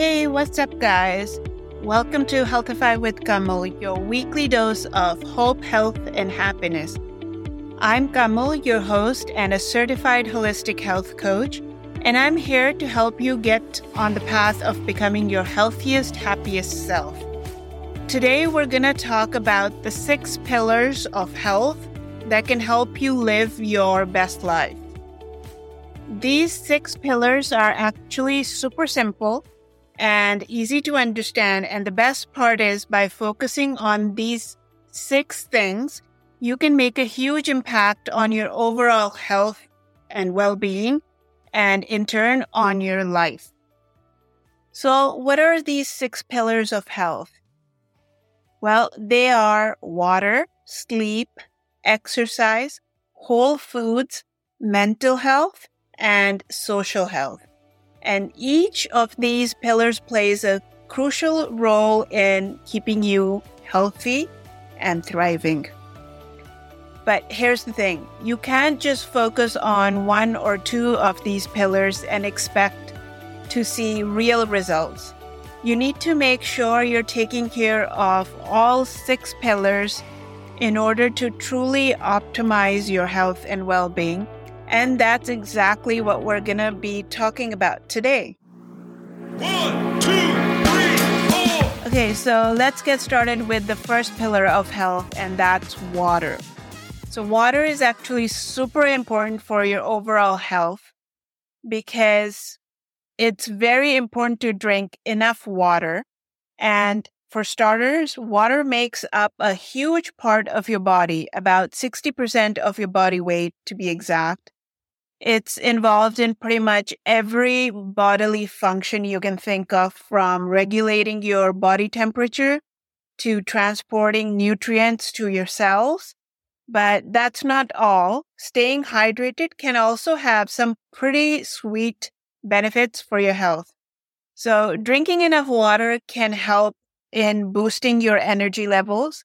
Hey, what's up, guys? Welcome to Healthify with Kamal, your weekly dose of hope, health, and happiness. I'm Kamal, your host and a certified holistic health coach, and I'm here to help you get on the path of becoming your healthiest, happiest self. Today, we're going to talk about the six pillars of health that can help you live your best life. These six pillars are actually super simple and easy to understand. And the best part is by focusing on these six things, you can make a huge impact on your overall health and well being, and in turn, on your life. So, what are these six pillars of health? Well, they are water, sleep, exercise, whole foods, mental health, and social health. And each of these pillars plays a crucial role in keeping you healthy and thriving. But here's the thing you can't just focus on one or two of these pillars and expect to see real results. You need to make sure you're taking care of all six pillars in order to truly optimize your health and well being and that's exactly what we're going to be talking about today. One, two, three, four. Okay, so let's get started with the first pillar of health, and that's water. So, water is actually super important for your overall health because it's very important to drink enough water. And for starters, water makes up a huge part of your body, about 60% of your body weight to be exact. It's involved in pretty much every bodily function you can think of from regulating your body temperature to transporting nutrients to your cells. But that's not all. Staying hydrated can also have some pretty sweet benefits for your health. So drinking enough water can help in boosting your energy levels.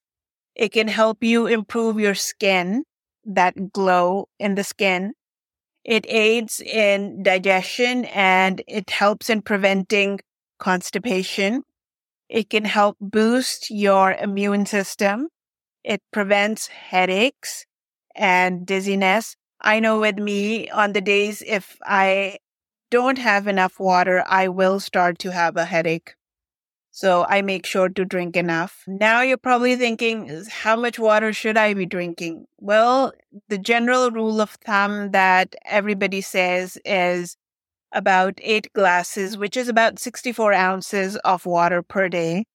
It can help you improve your skin, that glow in the skin. It aids in digestion and it helps in preventing constipation. It can help boost your immune system. It prevents headaches and dizziness. I know with me on the days if I don't have enough water, I will start to have a headache. So I make sure to drink enough. Now you're probably thinking, how much water should I be drinking? Well, the general rule of thumb that everybody says is about eight glasses, which is about 64 ounces of water per day.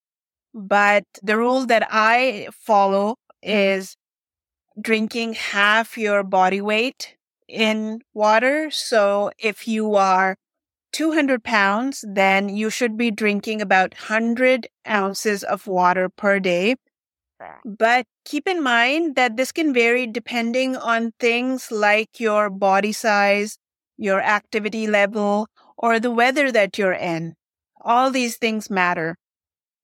But the rule that I follow is drinking half your body weight in water. So if you are 200 pounds, then you should be drinking about 100 ounces of water per day. But keep in mind that this can vary depending on things like your body size, your activity level, or the weather that you're in. All these things matter.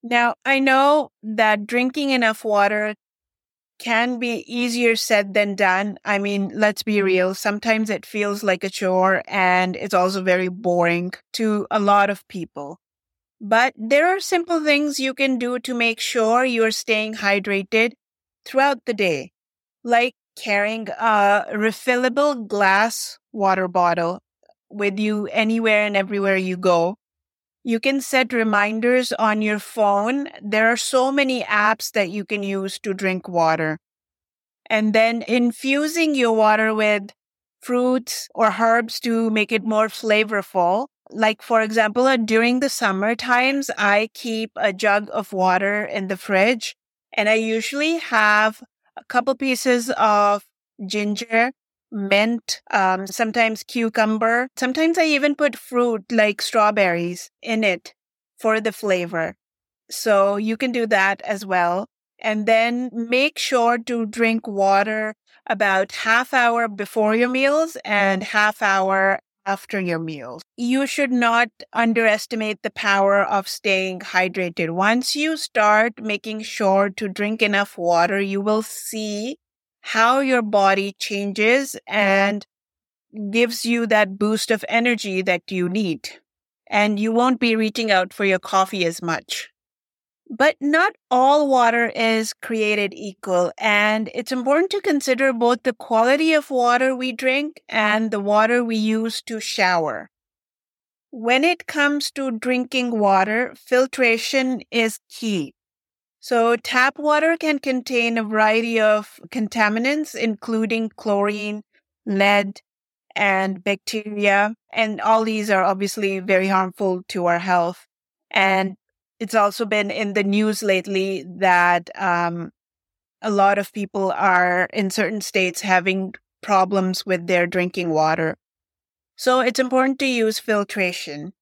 Now, I know that drinking enough water can be easier said than done. I mean, let's be mm-hmm. real. Sometimes it feels like a chore and it's also very boring to a lot of people. But there are simple things you can do to make sure you're staying hydrated throughout the day, like carrying a refillable glass water bottle with you anywhere and everywhere you go. You can set reminders on your phone. There are so many apps that you can use to drink water. And then infusing your water with fruits or herbs to make it more flavorful. Like, for example, uh, during the summer times, I keep a jug of water in the fridge and I usually have a couple pieces of ginger mint, um, sometimes cucumber. Sometimes I even put fruit like strawberries in it for the flavor. So you can do that as well. And then make sure to drink water about half hour before your meals and half hour after your meals. You should not underestimate the power of staying hydrated. Once you start making sure to drink enough water, you will see how your body changes mm-hmm. and gives you that boost of energy that you need. and you won't be reaching out for your coffee as much. But not all water is created equal, and it's important to consider both the quality of water we drink and the water we use to shower. When it comes to drinking water, filtration is key. So, tap water can contain a variety of contaminants, including chlorine, lead, and bacteria. And all these are obviously very harmful to our health. And it's also been in the news lately that um, a lot of people are in certain states having problems with their drinking water. So it's important to use filtration.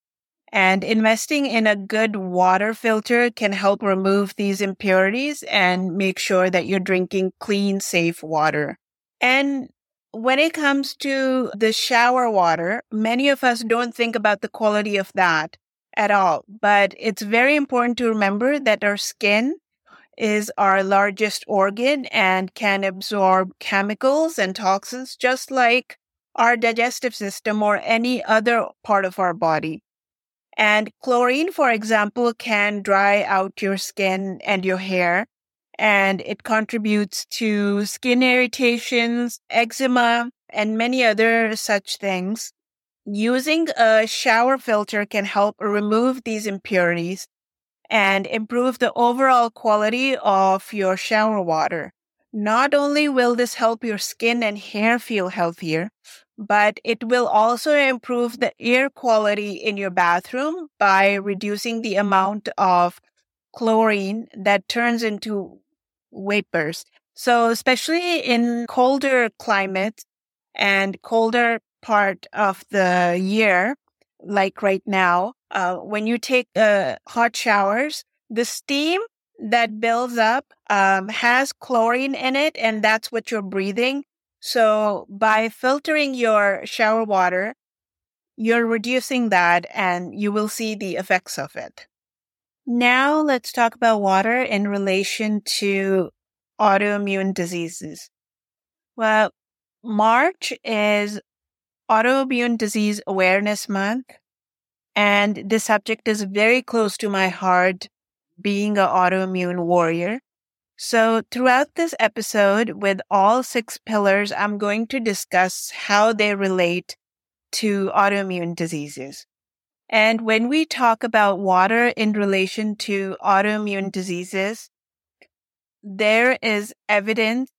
And investing in a good water filter can help remove these impurities and make sure that you're drinking clean, safe water. And when it comes to the shower water, many of us don't think about the quality of that at all. But it's very important to remember that our skin is our largest organ and can absorb chemicals and toxins just like our digestive system or any other part of our body. And chlorine, for example, can dry out your skin and your hair, and it contributes to skin irritations, eczema, and many other such things. Using a shower filter can help remove these impurities and improve the overall quality of your shower water. Not only will this help your skin and hair feel healthier, but it will also improve the air quality in your bathroom by reducing the amount of chlorine that turns into vapors. So, especially in colder climates and colder part of the year, like right now, uh, when you take uh, hot showers, the steam that builds up um, has chlorine in it, and that's what you're breathing. So by filtering your shower water, you're reducing that and you will see the effects of it. Now let's talk about water in relation to autoimmune diseases. Well, March is Autoimmune Disease Awareness Month. And this subject is very close to my heart, being an autoimmune warrior. So, throughout this episode, with all six pillars, I'm going to discuss how they relate to autoimmune diseases. And when we talk about water in relation to autoimmune diseases, there is evidence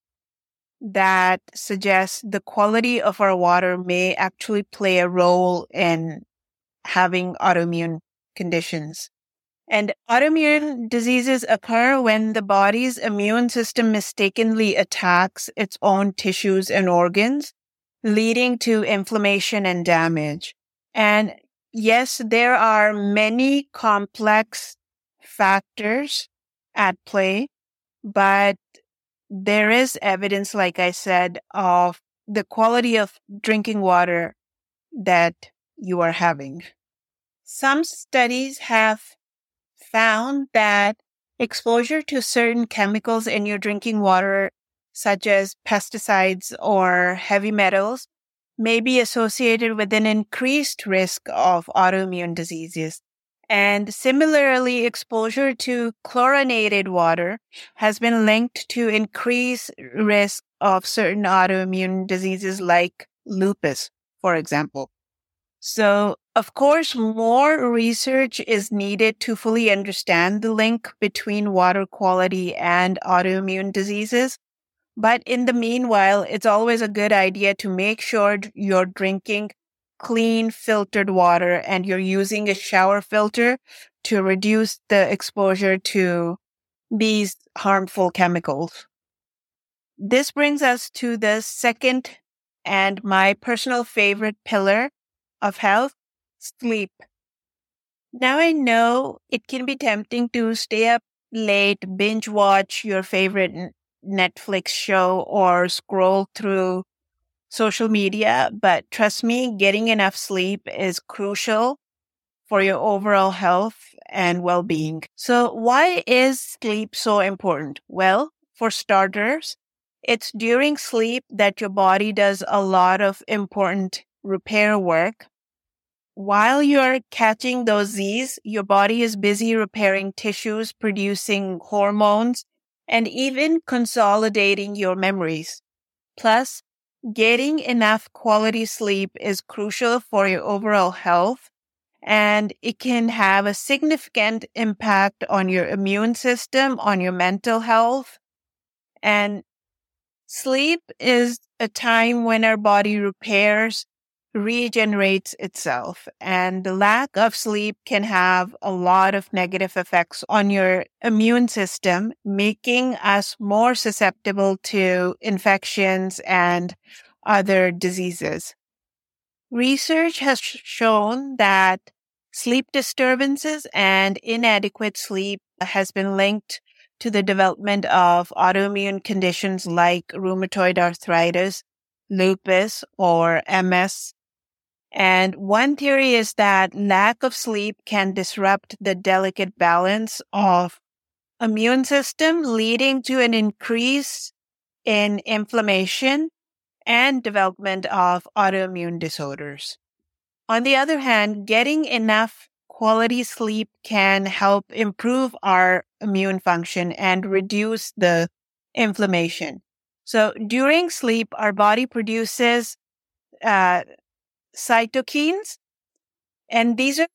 that suggests the quality of our water may actually play a role in having autoimmune conditions. And autoimmune diseases occur when the body's immune system mistakenly attacks its own tissues and organs, leading to inflammation and damage. And yes, there are many complex factors at play, but there is evidence, like I said, of the quality of drinking water that you are having. Some studies have found that exposure to certain chemicals in your drinking water, such as pesticides or heavy metals, may be associated with an increased risk of autoimmune diseases. And similarly, exposure to chlorinated water has been linked to increased risk of certain autoimmune diseases like lupus, for example. So, of course, more research is needed to fully understand the link between water quality and autoimmune diseases. But in the meanwhile, it's always a good idea to make sure you're drinking clean filtered water and you're using a shower filter to reduce the exposure to these harmful chemicals. This brings us to the second and my personal favorite pillar of health, sleep. Now I know it can be tempting to stay up late, binge watch your favorite Netflix show or scroll through social media, but trust me, getting enough sleep is crucial for your overall health and well-being. So why is sleep so important? Well, for starters, it's during sleep that your body does a lot of important repair work. while you're catching those Z's, your body is busy repairing tissues, producing hormones, and even consolidating your memories. Plus, getting enough quality sleep is crucial for your overall health and it can have a significant impact on your immune system, on your mental health. And sleep is a time when our body repairs, regenerates itself. And the lack of sleep can have a lot of negative effects on your immune system, making us more susceptible to infections and other diseases. Research has shown that Sleep disturbances and inadequate sleep has been linked to the development of autoimmune conditions like rheumatoid arthritis, lupus, or MS. And one theory is that lack of sleep can disrupt the delicate balance of immune system, leading to an increase in inflammation and development of autoimmune disorders. On the other hand, getting enough quality sleep can help improve our immune function and reduce the inflammation. So during sleep, our body produces uh, cytokines, and these are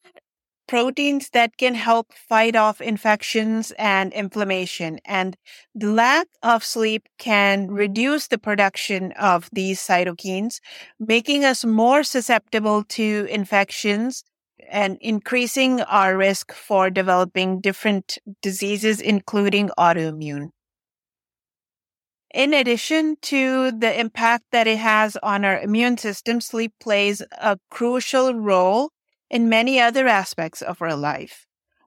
proteins that can help fight off infections and inflammation. And the lack of sleep can reduce the production of these cytokines, making us more susceptible to infections and increasing our risk for developing different diseases, including autoimmune. In addition to the impact that it has on our immune system, sleep plays a crucial role in many other aspects of our life,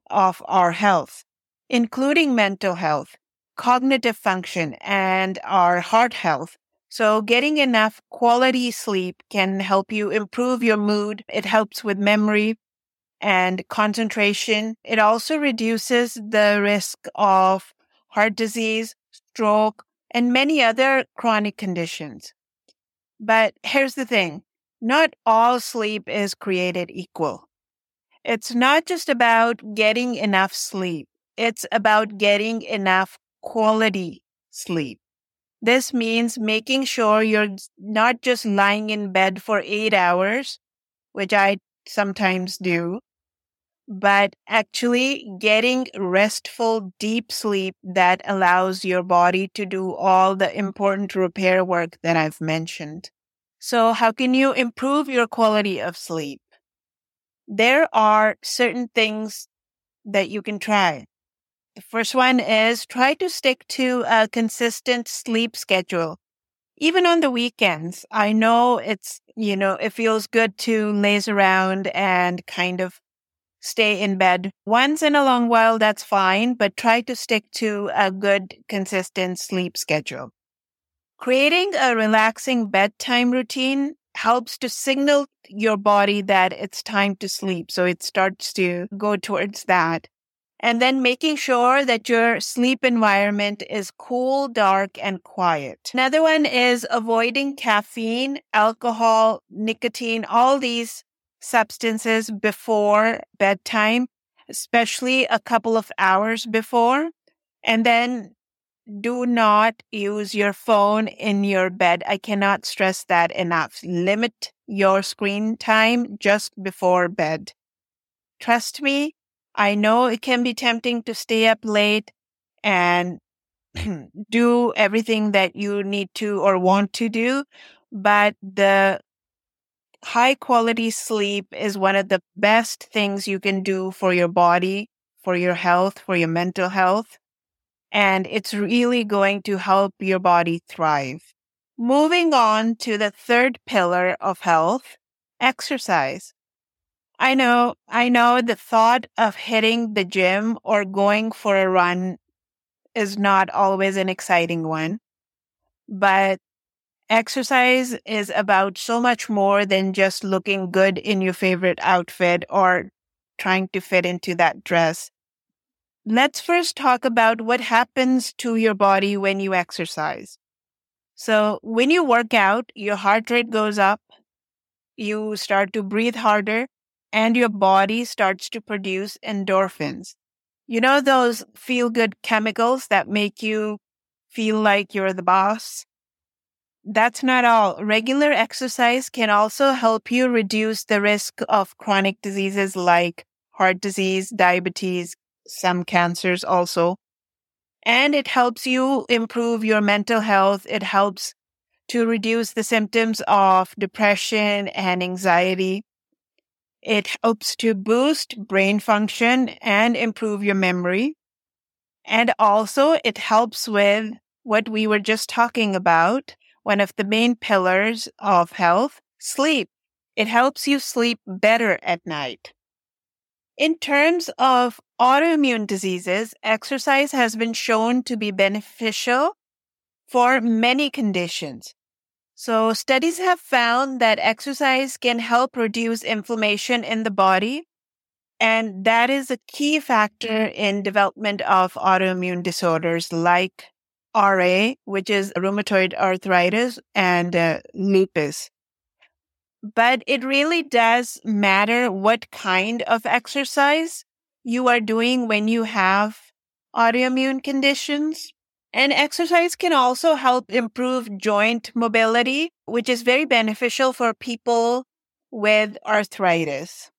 of our health, including mental health, cognitive function, and our heart health. So getting enough quality sleep can help you improve your mood. It helps with memory and concentration. It also reduces the risk of heart disease, stroke, and many other chronic conditions. But here's the thing. Not all sleep is created equal. It's not just about getting enough sleep. It's about getting enough quality sleep. This means making sure you're not just lying in bed for eight hours, which I sometimes do, but actually getting restful, deep sleep that allows your body to do all the important repair work that I've mentioned. So how can you improve your quality of sleep? There are certain things that you can try. The first one is try to stick to a consistent sleep schedule. Even on the weekends, I know it's, you know, it feels good to laze around and kind of stay in bed. Once in a long while, that's fine, but try to stick to a good, consistent sleep schedule. Creating a relaxing bedtime routine helps to signal your body that it's time to sleep. So it starts to go towards that. And then making sure that your sleep environment is cool, dark, and quiet. Another one is avoiding caffeine, alcohol, nicotine, all these substances before bedtime, especially a couple of hours before. And then do not use your phone in your bed. I cannot stress that enough. Limit your screen time just before bed. Trust me, I know it can be tempting to stay up late and do everything that you need to or want to do, but the high quality sleep is one of the best things you can do for your body, for your health, for your mental health and it's really going to help your body thrive. Moving on to the third pillar of health, exercise. I know, I know the thought of hitting the gym or going for a run is not always an exciting one, but exercise is about so much more than just looking good in your favorite outfit or trying to fit into that dress. Let's first talk about what happens to your body when you exercise. So when you work out, your heart rate goes up, you start to breathe harder, and your body starts to produce endorphins. You know, those feel good chemicals that make you feel like you're the boss? That's not all. Regular exercise can also help you reduce the risk of chronic diseases like heart disease, diabetes, some cancers also. And it helps you improve your mental health. It helps to reduce the symptoms of depression and anxiety. It helps to boost brain function and improve your memory. And also it helps with what we were just talking about one of the main pillars of health, sleep. It helps you sleep better at night. In terms of autoimmune diseases, exercise has been shown to be beneficial for many conditions. So studies have found that exercise can help reduce inflammation in the body. And that is a key factor in development of autoimmune disorders like RA, which is rheumatoid arthritis and uh, lupus. But it really does matter what kind of exercise you are doing when you have autoimmune conditions. And exercise can also help improve joint mobility, which is very beneficial for people with arthritis.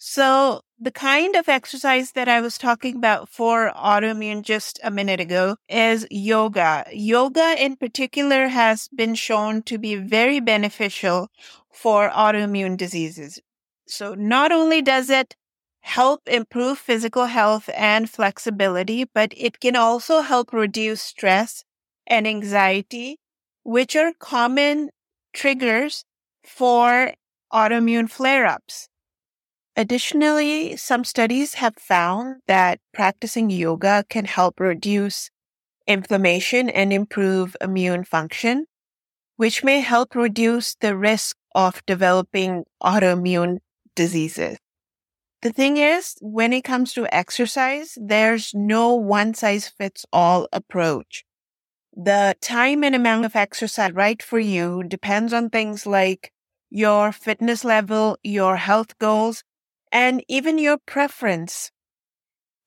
So the kind of exercise that I was talking about for autoimmune just a minute ago is yoga. Yoga in particular has been shown to be very beneficial for autoimmune diseases. So not only does it help improve physical health and flexibility, but it can also help reduce stress and anxiety, which are common triggers for autoimmune flare ups. Additionally, some studies have found that practicing yoga can help reduce inflammation and improve immune function, which may help reduce the risk of developing autoimmune diseases. The thing is, when it comes to exercise, there's no one size fits all approach. The time and amount of exercise right for you depends on things like your fitness level, your health goals, and even your preference.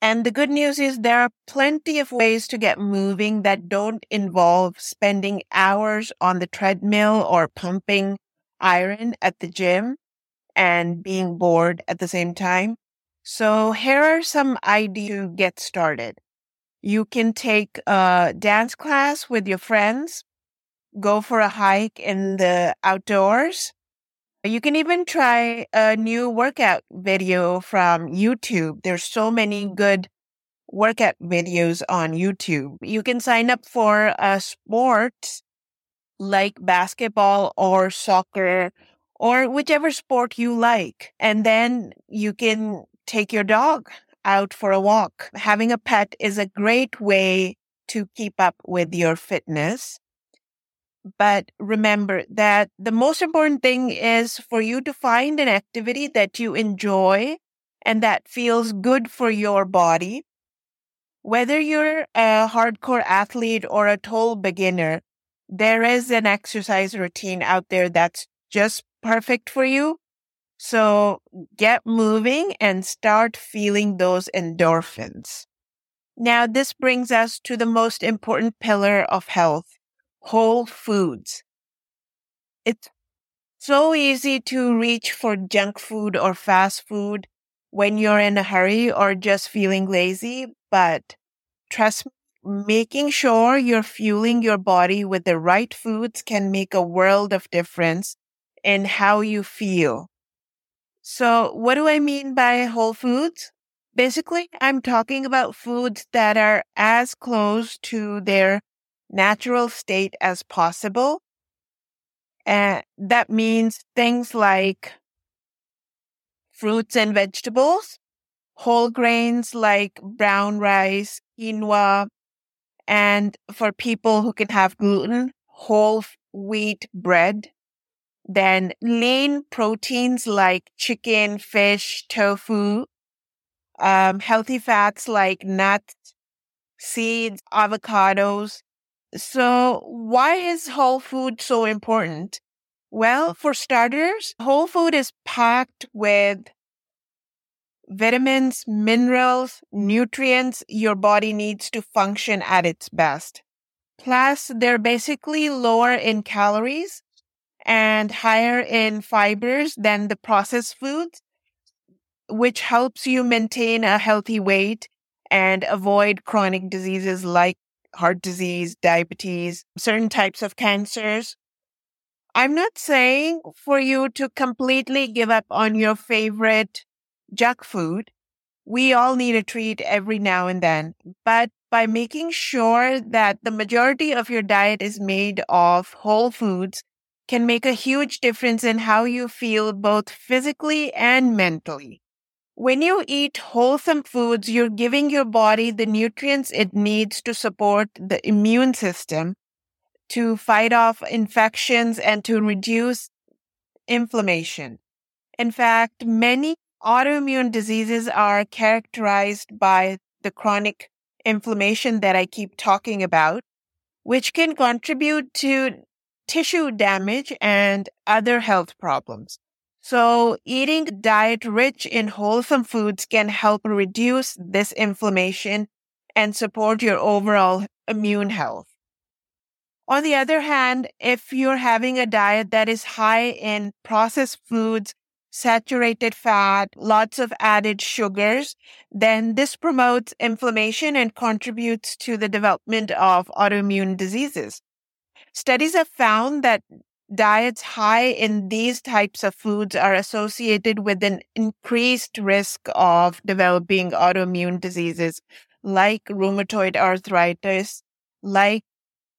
And the good news is there are plenty of ways to get moving that don't involve spending hours on the treadmill or pumping iron at the gym and being bored at the same time. So here are some ideas to get started. You can take a dance class with your friends, go for a hike in the outdoors, you can even try a new workout video from YouTube. There's so many good workout videos on YouTube. You can sign up for a sport like basketball or soccer or whichever sport you like. And then you can take your dog out for a walk. Having a pet is a great way to keep up with your fitness. But remember that the most important thing is for you to find an activity that you enjoy and that feels good for your body. Whether you're a hardcore athlete or a total beginner, there is an exercise routine out there that's just perfect for you. So get moving and start feeling those endorphins. Now, this brings us to the most important pillar of health whole foods. It's so easy to reach for junk food or fast food when you're in a hurry or just feeling lazy, but trust me, making sure you're fueling your body with the right foods can make a world of difference in how you feel. So what do I mean by whole foods? Basically, I'm talking about foods that are as close to their natural state as possible. And that means things like fruits and vegetables, whole grains like brown rice, quinoa, and for people who can have gluten, whole wheat bread. Then lean proteins like chicken, fish, tofu, um, healthy fats like nuts, seeds, avocados, so why is whole food so important? Well, for starters, whole food is packed with vitamins, minerals, nutrients your body needs to function at its best. Plus, they're basically lower in calories and higher in fibers than the processed foods, which helps you maintain a healthy weight and avoid chronic diseases like heart disease, diabetes, certain types of cancers. I'm not saying for you to completely give up on your favorite junk food. We all need a treat every now and then, but by making sure that the majority of your diet is made of whole foods can make a huge difference in how you feel both physically and mentally. When you eat wholesome foods, you're giving your body the nutrients it needs to support the immune system, to fight off infections, and to reduce inflammation. In fact, many autoimmune diseases are characterized by the chronic inflammation that I keep talking about, which can contribute to tissue damage and other health problems. So eating a diet rich in wholesome foods can help reduce this inflammation and support your overall immune health. On the other hand, if you're having a diet that is high in processed foods, saturated fat, lots of added sugars, then this promotes inflammation and contributes to the development of autoimmune diseases. Studies have found that diets high in these types of foods are associated with an increased risk of developing autoimmune diseases like rheumatoid arthritis, like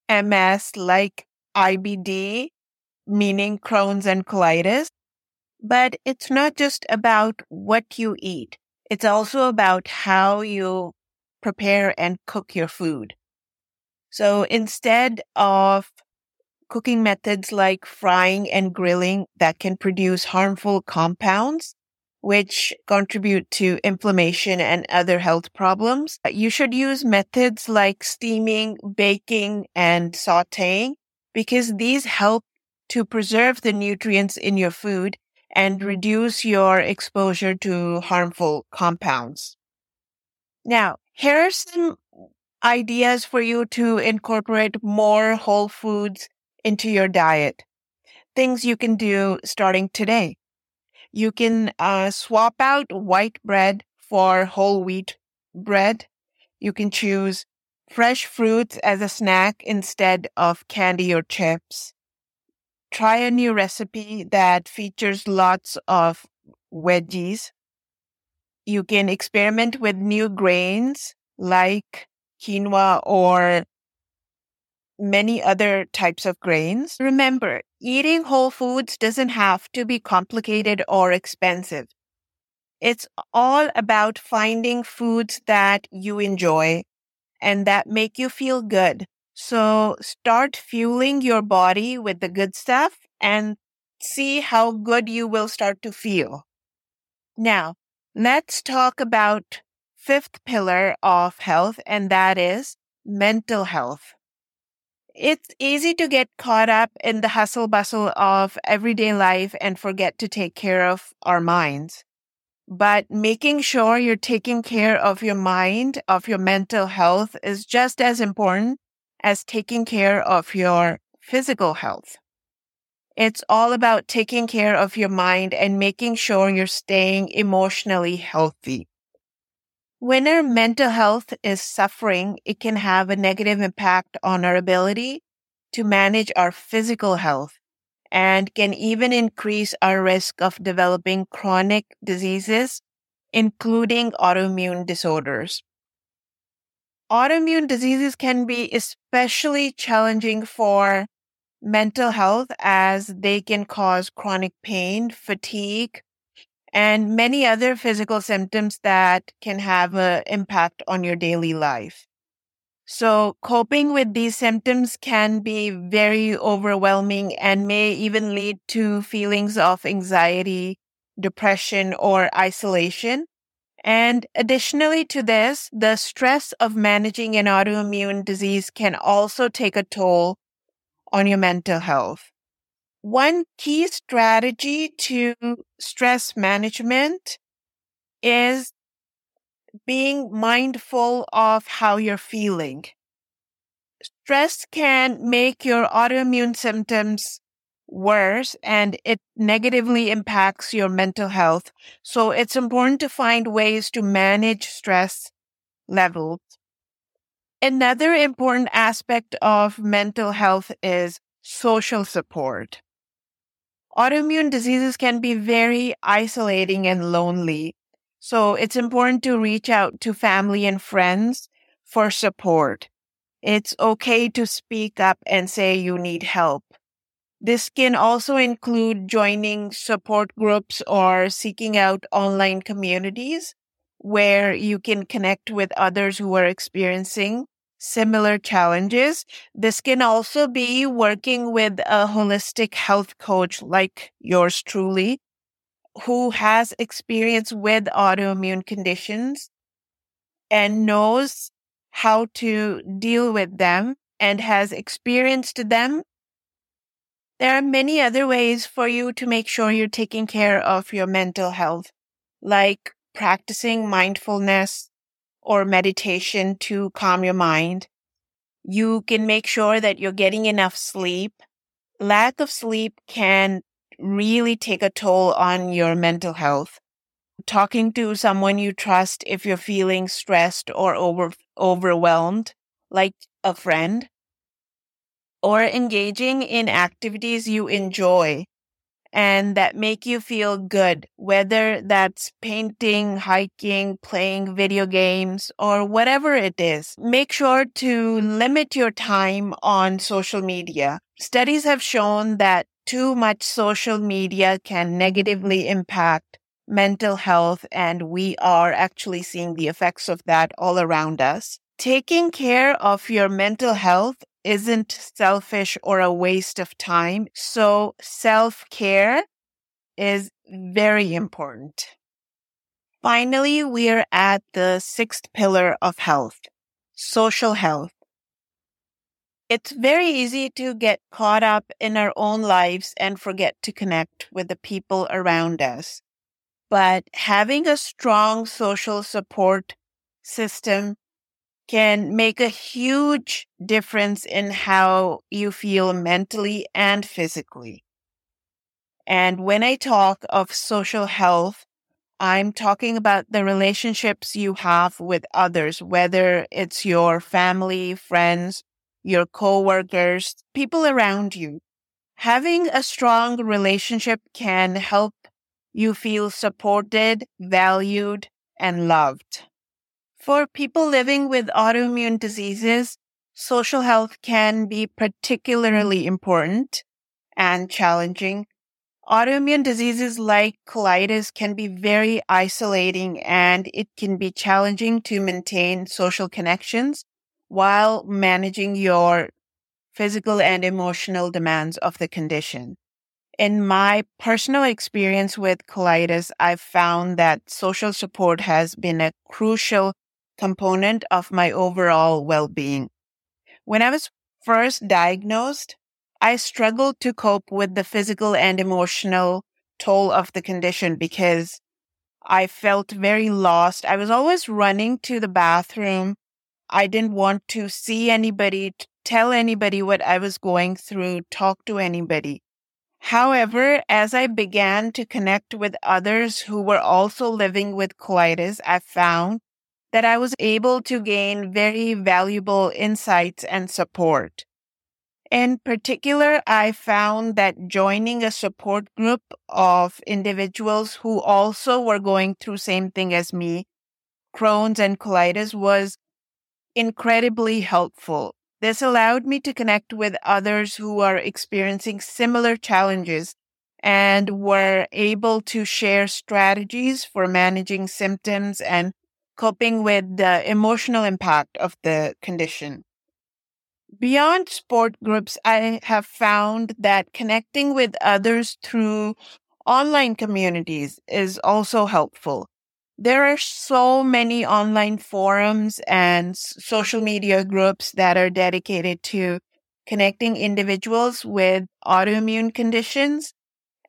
MS, like IBD, meaning Crohn's and colitis. But it's not just about what you eat. It's also about how you prepare and cook your food. So instead of cooking methods like frying and grilling that can produce harmful compounds, which contribute to inflammation and other health problems, uh, you should use methods like steaming, baking, and sauteing because these help to preserve the nutrients in your food and reduce your exposure to harmful compounds. Now, here are some ideas for you to incorporate more whole foods into your diet. Things you can do starting today. You can uh, swap out white bread for whole wheat bread. You can choose fresh fruits as a snack instead of candy or chips. Try a new recipe that features lots of veggies. You can experiment with new grains like quinoa, or many other types of grains. Remember, eating whole foods doesn't have to be complicated or expensive. It's all about finding foods that you enjoy and that make you feel good. So start fueling your body with the good stuff and see how good you will start to feel. Now, let's talk about fifth pillar of health, and that is mental health. It's easy to get caught up in the hustle bustle of everyday life and forget to take care of our minds. But making sure you're taking care of your mind, of your mental health is just as important as taking care of your physical health. It's all about taking care of your mind and making sure you're staying emotionally healthy. When our mental health is suffering, it can have a negative impact on our ability to manage our physical health and can even increase our risk of developing chronic diseases, including autoimmune disorders. Autoimmune diseases can be especially challenging for mental health as they can cause chronic pain, fatigue, and many other physical symptoms that can have an impact on your daily life. So coping with these symptoms can be very overwhelming and may even lead to feelings of anxiety, depression, or isolation. And additionally to this, the stress of managing an autoimmune disease can also take a toll on your mental health. One key strategy to stress management is being mindful of how you're feeling. Stress can make your autoimmune symptoms worse and it negatively impacts your mental health. So it's important to find ways to manage stress levels. Another important aspect of mental health is social support. Autoimmune diseases can be very isolating and lonely. So it's important to reach out to family and friends for support. It's okay to speak up and say you need help. This can also include joining support groups or seeking out online communities where you can connect with others who are experiencing similar challenges. This can also be working with a holistic health coach like yours truly, who has experience with autoimmune conditions and knows how to deal with them and has experienced them there are many other ways for you to make sure you're taking care of your mental health, like practicing mindfulness or meditation to calm your mind. You can make sure that you're getting enough sleep. Lack of sleep can really take a toll on your mental health. Talking to someone you trust if you're feeling stressed or over, overwhelmed, like a friend, or engaging in activities you enjoy and that make you feel good, whether that's painting, hiking, playing video games, or whatever it is. Make sure to limit your time on social media. Studies have shown that too much social media can negatively impact mental health, and we are actually seeing the effects of that all around us. Taking care of your mental health isn't selfish or a waste of time. So self care is very important. Finally, we're at the sixth pillar of health, social health. It's very easy to get caught up in our own lives and forget to connect with the people around us. But having a strong social support system can make a huge difference in how you feel mentally and physically. And when I talk of social health, I'm talking about the relationships you have with others, whether it's your family, friends, your coworkers, people around you. Having a strong relationship can help you feel supported, valued, and loved. For people living with autoimmune diseases, social health can be particularly important and challenging. Autoimmune diseases like colitis can be very isolating and it can be challenging to maintain social connections while managing your physical and emotional demands of the condition. In my personal experience with colitis, I've found that social support has been a crucial component of my overall well being. When I was first diagnosed, I struggled to cope with the physical and emotional toll of the condition because I felt very lost. I was always running to the bathroom. I didn't want to see anybody, tell anybody what I was going through, talk to anybody. However, as I began to connect with others who were also living with colitis, I found that I was able to gain very valuable insights and support. In particular, I found that joining a support group of individuals who also were going through same thing as me, Crohn's and colitis was incredibly helpful. This allowed me to connect with others who are experiencing similar challenges and were able to share strategies for managing symptoms and coping with the emotional impact of the condition. Beyond sport groups, I have found that connecting with others through online communities is also helpful. There are so many online forums and social media groups that are dedicated to connecting individuals with autoimmune conditions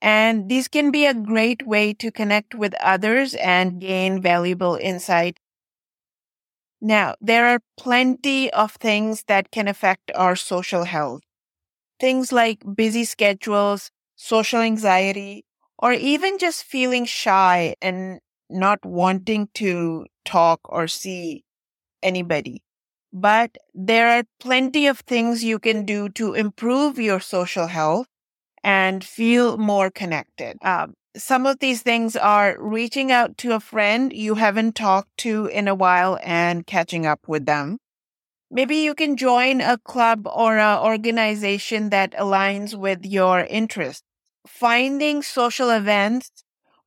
And these can be a great way to connect with others and gain valuable insight. Now, there are plenty of things that can affect our social health. Things like busy schedules, social anxiety, or even just feeling shy and not wanting to talk or see anybody. But there are plenty of things you can do to improve your social health and feel more connected. Um, some of these things are reaching out to a friend you haven't talked to in a while and catching up with them. Maybe you can join a club or an organization that aligns with your interests. Finding social events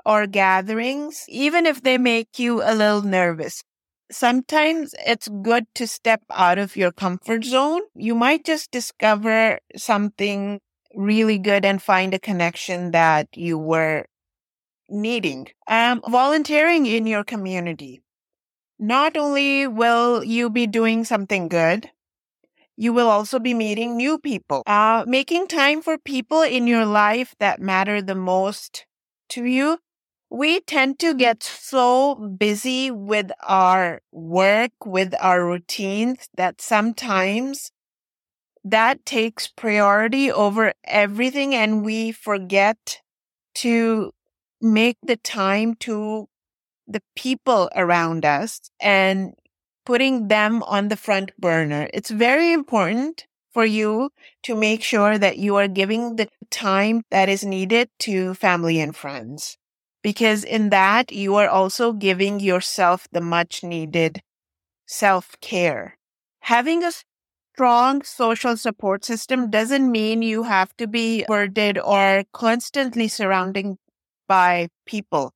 or gatherings, even if they make you a little nervous. Sometimes it's good to step out of your comfort zone. You might just discover something really good and find a connection that you were needing. Um, volunteering in your community. Not only will you be doing something good, you will also be meeting new people. Uh, making time for people in your life that matter the most to you. We tend to get so busy with our work, with our routines that sometimes that takes priority over everything and we forget to make the time to the people around us and putting them on the front burner. It's very important for you to make sure that you are giving the time that is needed to family and friends. Because in that, you are also giving yourself the much needed self care. Having a strong social support system doesn't mean you have to be burdened or constantly surrounding by people.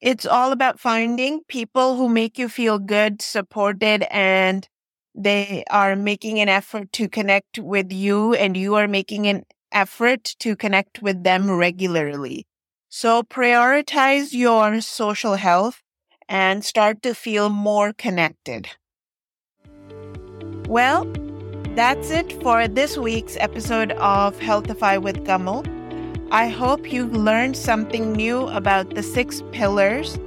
It's all about finding people who make you feel good, supported, and they are making an effort to connect with you and you are making an effort to connect with them regularly. So prioritize your social health and start to feel more connected. Well, that's it for this week's episode of Healthify with Kamal. I hope you've learned something new about the six pillars,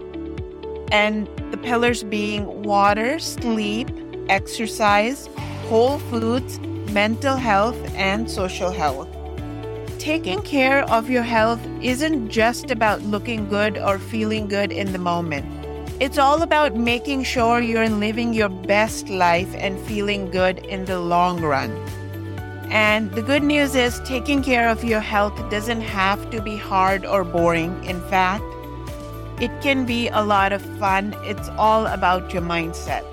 and the pillars being water, sleep, exercise, whole foods, mental health, and social health. Taking care of your health isn't just about looking good or feeling good in the moment. It's all about making sure you're living your best life and feeling good in the long run. And the good news is, taking care of your health doesn't have to be hard or boring. In fact, it can be a lot of fun. It's all about your mindset.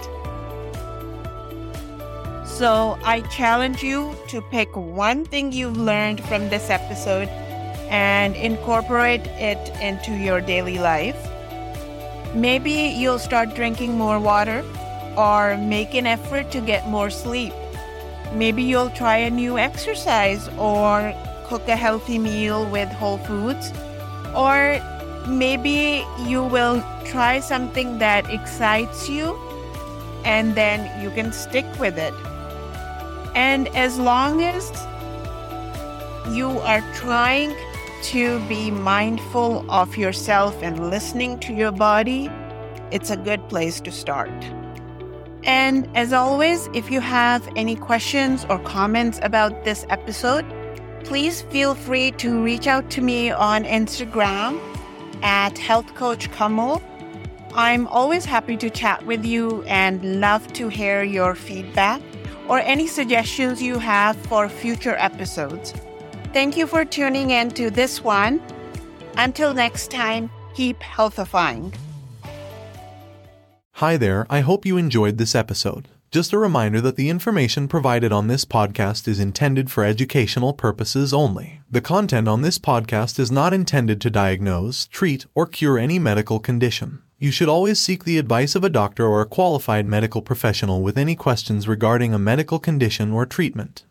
So, I challenge you to pick one thing you've learned from this episode and incorporate it into your daily life. Maybe you'll start drinking more water or make an effort to get more sleep. Maybe you'll try a new exercise or cook a healthy meal with whole foods. Or maybe you will try something that excites you and then you can stick with it. And as long as you are trying to be mindful of yourself and listening to your body, it's a good place to start. And as always, if you have any questions or comments about this episode, please feel free to reach out to me on Instagram at Health Coach Kamal. I'm always happy to chat with you and love to hear your feedback or any suggestions you have for future episodes. Thank you for tuning in to this one. Until next time, keep healthifying. Hi there, I hope you enjoyed this episode. Just a reminder that the information provided on this podcast is intended for educational purposes only. The content on this podcast is not intended to diagnose, treat, or cure any medical condition. You should always seek the advice of a doctor or a qualified medical professional with any questions regarding a medical condition or treatment.